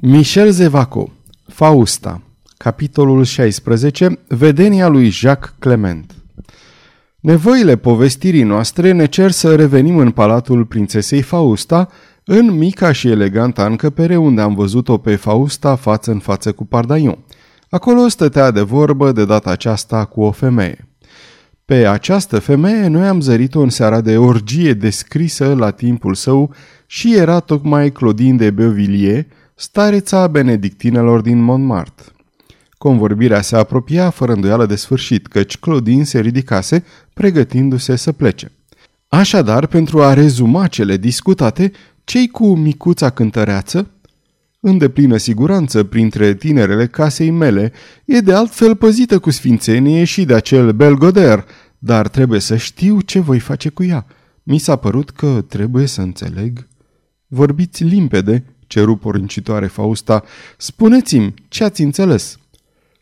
Michel Zevaco Fausta Capitolul 16 Vedenia lui Jacques Clement Nevoile povestirii noastre ne cer să revenim în palatul prințesei Fausta, în mica și elegantă încăpere unde am văzut-o pe Fausta față în față cu Pardaion. Acolo stătea de vorbă de data aceasta cu o femeie. Pe această femeie noi am zărit-o în seara de orgie descrisă la timpul său și era tocmai Claudine de Beauvilliers, stareța benedictinelor din Montmartre. Convorbirea se apropia fără îndoială de sfârșit, căci Claudine se ridicase, pregătindu-se să plece. Așadar, pentru a rezuma cele discutate, cei cu micuța cântăreață, în deplină siguranță printre tinerele casei mele, e de altfel păzită cu sfințenie și de acel belgoder, dar trebuie să știu ce voi face cu ea. Mi s-a părut că trebuie să înțeleg. Vorbiți limpede, ceru poruncitoare Fausta, spuneți-mi ce ați înțeles.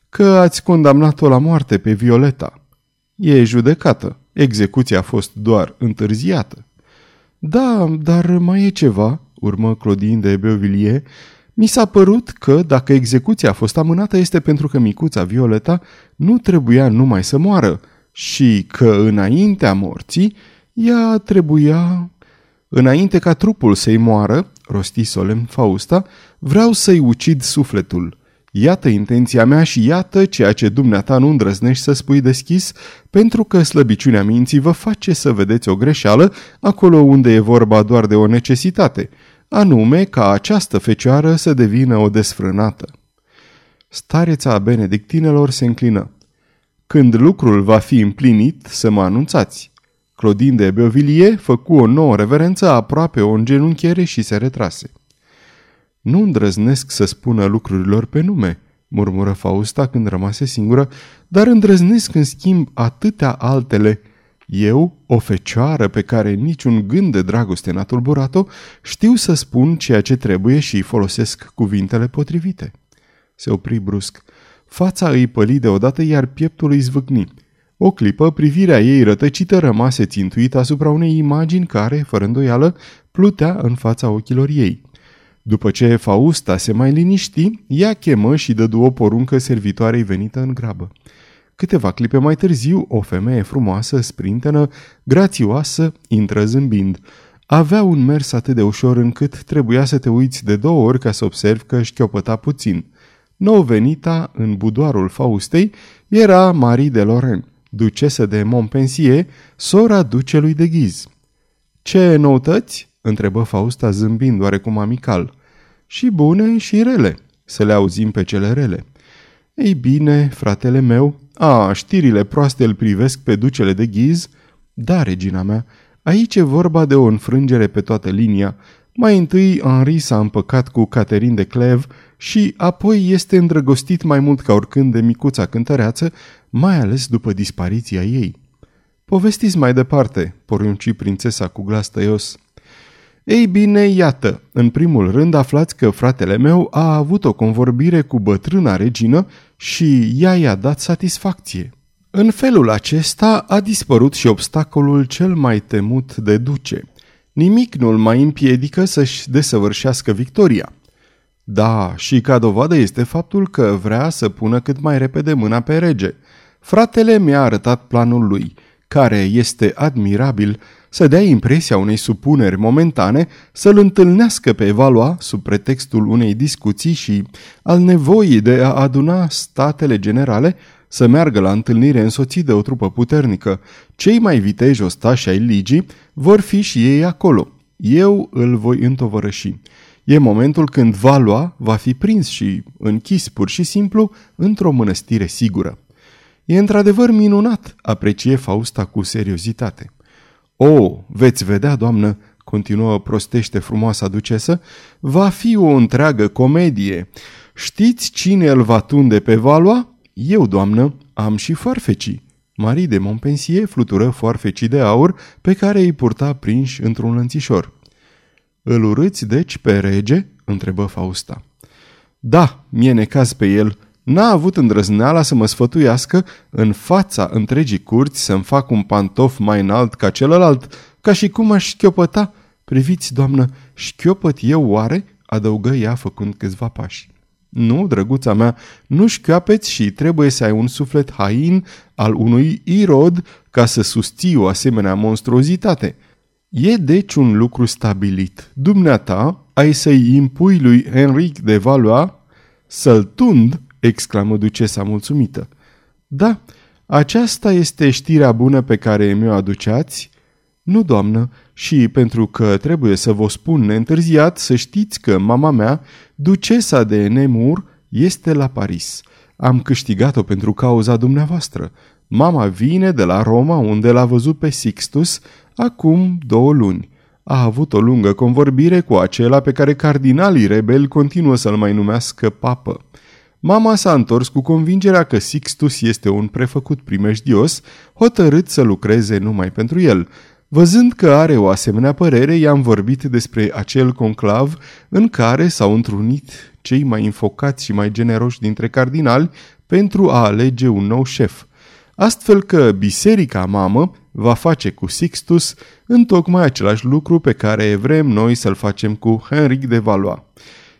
Că ați condamnat-o la moarte pe Violeta. E judecată. Execuția a fost doar întârziată. Da, dar mai e ceva, urmă Claudine de Beauvilliers. Mi s-a părut că, dacă execuția a fost amânată, este pentru că micuța Violeta nu trebuia numai să moară și că, înaintea morții, ea trebuia... Înainte ca trupul să-i moară, rosti solemn Fausta, vreau să-i ucid sufletul. Iată intenția mea și iată ceea ce dumneata nu îndrăznești să spui deschis, pentru că slăbiciunea minții vă face să vedeți o greșeală acolo unde e vorba doar de o necesitate, anume ca această fecioară să devină o desfrânată. Stareța a benedictinelor se înclină. Când lucrul va fi împlinit, să mă anunțați. Claudine de Beauvilliers făcu o nouă reverență, aproape o îngenunchiere și se retrase. Nu îndrăznesc să spună lucrurilor pe nume, murmură Fausta când rămase singură, dar îndrăznesc în schimb atâtea altele. Eu, o fecioară pe care niciun gând de dragoste n-a tulburat-o, știu să spun ceea ce trebuie și folosesc cuvintele potrivite. Se opri brusc. Fața îi păli deodată, iar pieptul îi zvâcni. O clipă, privirea ei rătăcită rămase țintuită asupra unei imagini care, fără îndoială, plutea în fața ochilor ei. După ce Fausta se mai liniști, ea chemă și dădu o poruncă servitoarei venită în grabă. Câteva clipe mai târziu, o femeie frumoasă, sprintenă, grațioasă, intră zâmbind. Avea un mers atât de ușor încât trebuia să te uiți de două ori ca să observi că șchiopăta puțin. Nou venita în budoarul Faustei era Marie de Lorraine ducesă de Montpensier, sora ducelui de Ghiz. Ce noutăți?" întrebă Fausta zâmbind oarecum amical. Și bune și rele, să le auzim pe cele rele. Ei bine, fratele meu, a, știrile proaste îl privesc pe ducele de Ghiz? Da, regina mea, aici e vorba de o înfrângere pe toată linia. Mai întâi Henri s-a împăcat cu Caterin de Clev și apoi este îndrăgostit mai mult ca oricând de micuța cântăreață, mai ales după dispariția ei. Povestiți mai departe, porunci prințesa cu glas tăios. Ei bine, iată, în primul rând aflați că fratele meu a avut o convorbire cu bătrâna regină și ea i-a dat satisfacție. În felul acesta a dispărut și obstacolul cel mai temut de duce. Nimic nu-l mai împiedică să-și desăvârșească victoria. Da, și ca dovadă este faptul că vrea să pună cât mai repede mâna pe rege. Fratele mi-a arătat planul lui, care este admirabil, să dea impresia unei supuneri momentane, să-l întâlnească pe Valois sub pretextul unei discuții și al nevoii de a aduna statele generale, să meargă la întâlnire însoțit de o trupă puternică. Cei mai viteji ostași ai ligii vor fi și ei acolo. Eu îl voi întovărăși. E momentul când Valois va fi prins și închis pur și simplu într-o mănăstire sigură. E într-adevăr minunat, aprecie Fausta cu seriozitate. O, veți vedea, doamnă, continuă prostește frumoasa ducesă, va fi o întreagă comedie. Știți cine îl va tunde pe Valois? Eu, doamnă, am și foarfecii. Marie de Montpensier flutură foarfecii de aur pe care îi purta prinși într-un lănțișor. Îl urâți deci pe rege?" întrebă Fausta. Da, mie necaz pe el. N-a avut îndrăzneala să mă sfătuiască în fața întregii curți să-mi fac un pantof mai înalt ca celălalt, ca și cum aș șchiopăta. Priviți, doamnă, șchiopăt eu oare? adăugă ea făcând câțiva pași. Nu, drăguța mea, nu șchioapeți și trebuie să ai un suflet hain al unui irod ca să susții o asemenea monstruozitate. E deci un lucru stabilit. Dumneata ai să-i impui lui Henric de Valois să-l tund, exclamă ducesa mulțumită. Da, aceasta este știrea bună pe care mi-o aduceați? Nu, doamnă, și pentru că trebuie să vă spun neîntârziat să știți că mama mea, ducesa de Nemur, este la Paris. Am câștigat-o pentru cauza dumneavoastră. Mama vine de la Roma unde l-a văzut pe Sixtus acum două luni. A avut o lungă convorbire cu acela pe care cardinalii rebeli continuă să-l mai numească papă. Mama s-a întors cu convingerea că Sixtus este un prefăcut primejdios, hotărât să lucreze numai pentru el. Văzând că are o asemenea părere, i-am vorbit despre acel conclav în care s-au întrunit cei mai înfocați și mai generoși dintre cardinali pentru a alege un nou șef. Astfel că biserica mamă va face cu Sixtus în tocmai același lucru pe care vrem noi să-l facem cu Henric de Valois.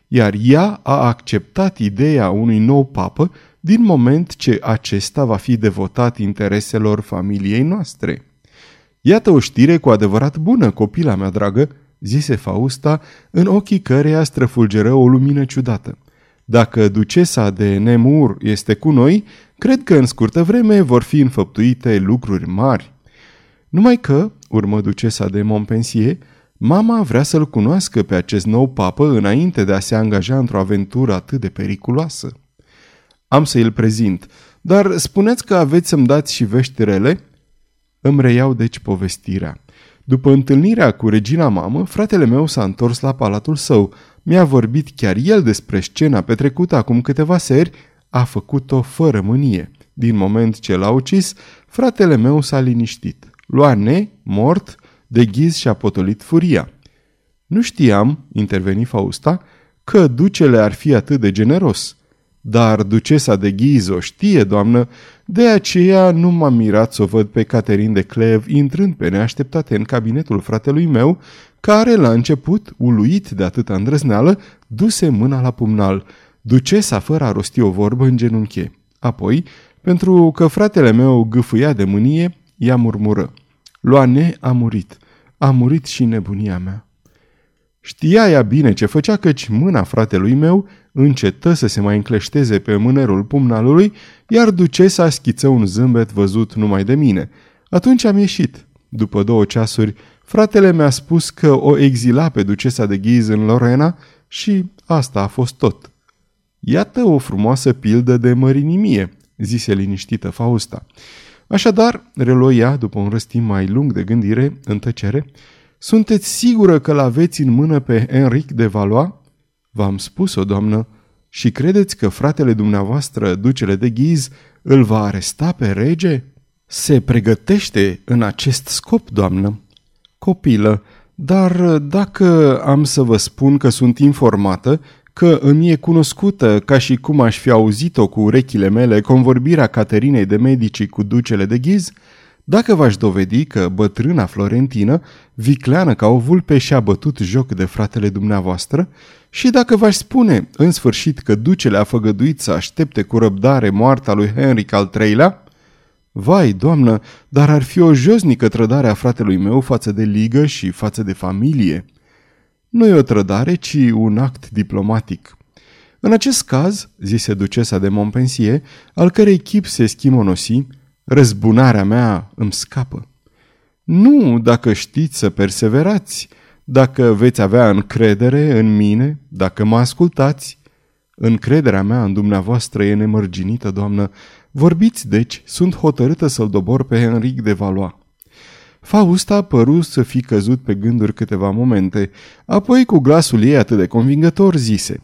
Iar ea a acceptat ideea unui nou papă din moment ce acesta va fi devotat intereselor familiei noastre. Iată o știre cu adevărat bună, copila mea dragă, zise Fausta, în ochii căreia străfulgeră o lumină ciudată. Dacă ducesa de Nemur este cu noi, cred că în scurtă vreme vor fi înfăptuite lucruri mari. Numai că, urmă ducesa de Montpensier, mama vrea să-l cunoască pe acest nou papă înainte de a se angaja într-o aventură atât de periculoasă. Am să îl prezint, dar spuneți că aveți să-mi dați și vești rele? Îmi reiau deci povestirea. După întâlnirea cu regina mamă, fratele meu s-a întors la palatul său. Mi-a vorbit chiar el despre scena petrecută acum câteva seri, a făcut-o fără mânie. Din moment ce l-a ucis, fratele meu s-a liniștit. Loane, mort, de ghiz și-a potolit furia. Nu știam, interveni Fausta, că ducele ar fi atât de generos. Dar ducesa de ghiz o știe, doamnă, de aceea nu m-am mirat să o văd pe Caterin de Clev intrând pe neașteptate în cabinetul fratelui meu, care, la început, uluit de atâta îndrăzneală, duse mâna la pumnal. Ducesa, fără a rosti o vorbă, în genunche. Apoi, pentru că fratele meu gâfâia de mânie, ea murmură. Loane a murit. A murit și nebunia mea. Știa ea bine ce făcea, căci mâna fratelui meu încetă să se mai încleșteze pe mânerul pumnalului, iar ducesa schiță un zâmbet văzut numai de mine. Atunci am ieșit. După două ceasuri, fratele mi-a spus că o exila pe ducesa de Ghiz în Lorena și asta a fost tot. Iată o frumoasă pildă de mărinimie, zise liniștită Fausta. Așadar, reloia, după un răstim mai lung de gândire, în tăcere, sunteți sigură că l-aveți în mână pe Henric de Valois? V-am spus-o, doamnă, și credeți că fratele dumneavoastră, ducele de ghiz, îl va aresta pe rege? Se pregătește în acest scop, doamnă. Copilă, dar dacă am să vă spun că sunt informată, că îmi e cunoscută ca și cum aș fi auzit-o cu urechile mele convorbirea Caterinei de Medici cu ducele de ghiz, dacă v-aș dovedi că bătrâna Florentină, vicleană ca o vulpe, și-a bătut joc de fratele dumneavoastră, și dacă v-aș spune, în sfârșit, că ducele a făgăduit să aștepte cu răbdare moartea lui Henric al III-lea, Vai, doamnă, dar ar fi o josnică trădare a fratelui meu față de ligă și față de familie. Nu e o trădare, ci un act diplomatic. În acest caz, zise ducesa de Montpensier, al cărei chip se schimonosi, răzbunarea mea îmi scapă. Nu dacă știți să perseverați, dacă veți avea încredere în mine, dacă mă ascultați. Încrederea mea în dumneavoastră e nemărginită, doamnă. Vorbiți, deci, sunt hotărâtă să-l dobor pe Henric de Valois. Fausta păru să fi căzut pe gânduri câteva momente, apoi cu glasul ei atât de convingător zise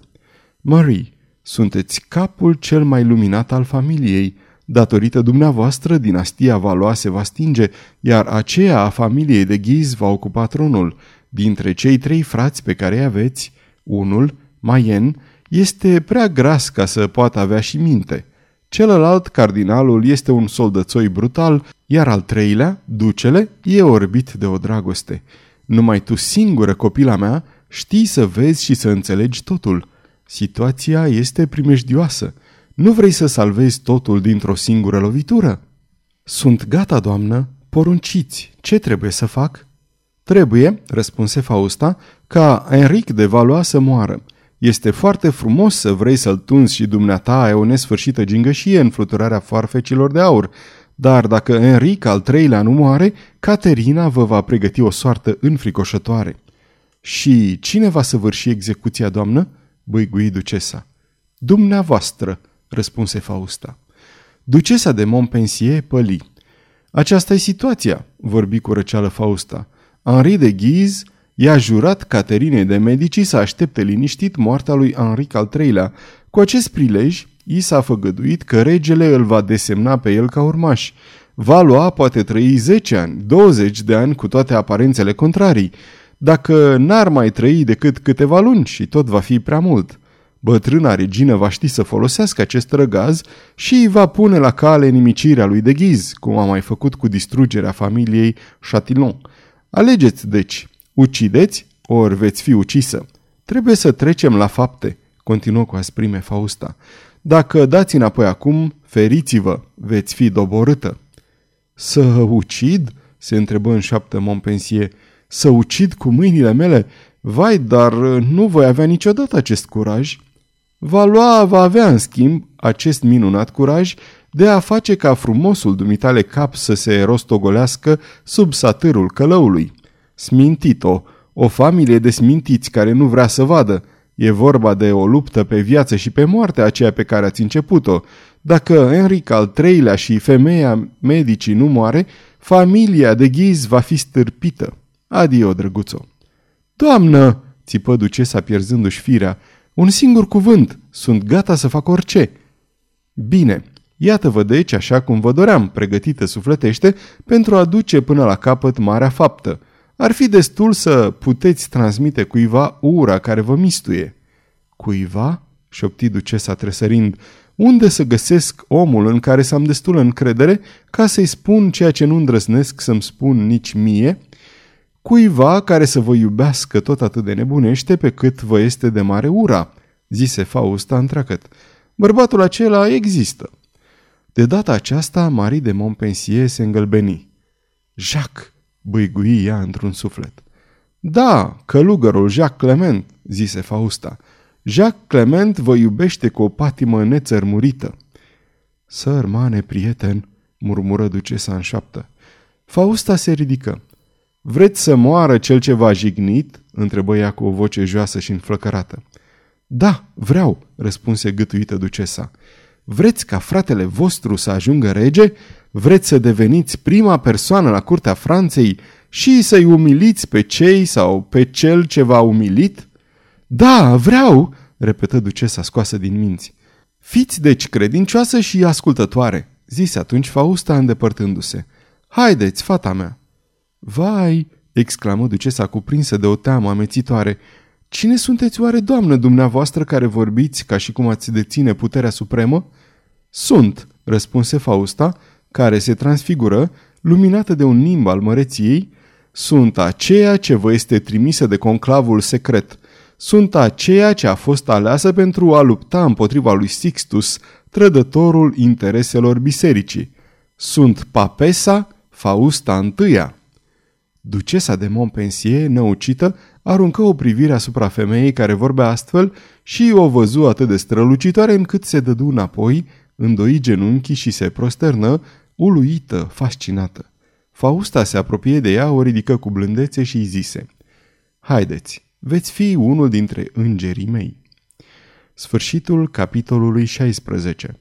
Marie, sunteți capul cel mai luminat al familiei. Datorită dumneavoastră, dinastia Valois se va stinge, iar aceea a familiei de Ghiz va ocupa tronul. Dintre cei trei frați pe care îi aveți, unul, Mayen, este prea gras ca să poată avea și minte. Celălalt, cardinalul, este un soldățoi brutal, iar al treilea, ducele, e orbit de o dragoste. Numai tu singură, copila mea, Știi să vezi și să înțelegi totul. Situația este primejdioasă. Nu vrei să salvezi totul dintr-o singură lovitură? Sunt gata, doamnă. Porunciți. Ce trebuie să fac? Trebuie, răspunse Fausta, ca Enric de Valois să moară. Este foarte frumos să vrei să-l tunzi și dumneata ai o nesfârșită gingășie în fluturarea foarfecilor de aur, dar dacă Enric al treilea nu moare, Caterina vă va pregăti o soartă înfricoșătoare. Și cine va săvârși execuția, doamnă? băigui ducesa. Dumneavoastră, răspunse Fausta. Ducesa de Montpensier păli. Aceasta e situația, vorbi cu răceală Fausta. Henri de Guise i-a jurat Caterinei de Medici să aștepte liniștit moartea lui Henric al III-lea. Cu acest prilej, i s-a făgăduit că regele îl va desemna pe el ca urmaș. Va lua poate trăi 10 ani, 20 de ani cu toate aparențele contrarii. Dacă n-ar mai trăi decât câteva luni și tot va fi prea mult. Bătrâna regină va ști să folosească acest răgaz și îi va pune la cale nimicirea lui de ghiz, cum a mai făcut cu distrugerea familiei Chatillon. Alegeți, deci, ucideți, ori veți fi ucisă. Trebuie să trecem la fapte, continuă cu asprime Fausta. Dacă dați înapoi acum, feriți-vă, veți fi doborâtă. Să ucid? se întrebă în șaptă Montpensier. Să ucid cu mâinile mele? Vai, dar nu voi avea niciodată acest curaj. Valoa va avea, în schimb, acest minunat curaj de a face ca frumosul dumitale cap să se rostogolească sub satârul călăului. Smintito, o familie de smintiți care nu vrea să vadă. E vorba de o luptă pe viață și pe moarte aceea pe care ați început-o. Dacă Enric al III-lea și femeia medicii nu moare, familia de ghiz va fi stârpită. Adio, drăguțo. Doamnă, țipă ducesa pierzându-și firea, un singur cuvânt, sunt gata să fac orice. Bine, iată-vă deci așa cum vă doream, pregătită sufletește, pentru a duce până la capăt marea faptă. Ar fi destul să puteți transmite cuiva ura care vă mistuie. Cuiva? șopti ducesa tresărind. Unde să găsesc omul în care să am destul încredere ca să-i spun ceea ce nu îndrăznesc să-mi spun nici mie? Cuiva care să vă iubească tot atât de nebunește pe cât vă este de mare ura, zise Fausta întreagăt. Bărbatul acela există. De data aceasta, Marie de Montpensier se îngălbeni. Jacques, băigui ea într-un suflet. Da, călugărul Jacques Clement, zise Fausta. Jacques Clement vă iubește cu o patimă nețărmurită. Sărmane, prieten, murmură ducesa în șaptă. Fausta se ridică. Vreți să moară cel ce v-a jignit?" întrebă ea cu o voce joasă și înflăcărată. Da, vreau," răspunse gâtuită ducesa. Vreți ca fratele vostru să ajungă rege? Vreți să deveniți prima persoană la curtea Franței și să-i umiliți pe cei sau pe cel ce v-a umilit? Da, vreau, repetă ducesa scoasă din minți. Fiți deci credincioasă și ascultătoare, zise atunci Fausta îndepărtându-se. Haideți, fata mea. Vai, exclamă ducesa cuprinsă de o teamă amețitoare. Cine sunteți oare, doamnă, dumneavoastră care vorbiți ca și cum ați deține puterea supremă? Sunt, răspunse Fausta, care se transfigură, luminată de un nimb al măreției, sunt aceea ce vă este trimisă de conclavul secret. Sunt aceea ce a fost aleasă pentru a lupta împotriva lui Sixtus, trădătorul intereselor bisericii. Sunt Papesa Fausta I. Ducesa de Montpensier, năucită, aruncă o privire asupra femeii care vorbea astfel și o văzu atât de strălucitoare încât se dădu înapoi, îndoi genunchii și se prosternă, uluită, fascinată. Fausta se apropie de ea, o ridică cu blândețe și îi zise Haideți, veți fi unul dintre îngerii mei. Sfârșitul capitolului 16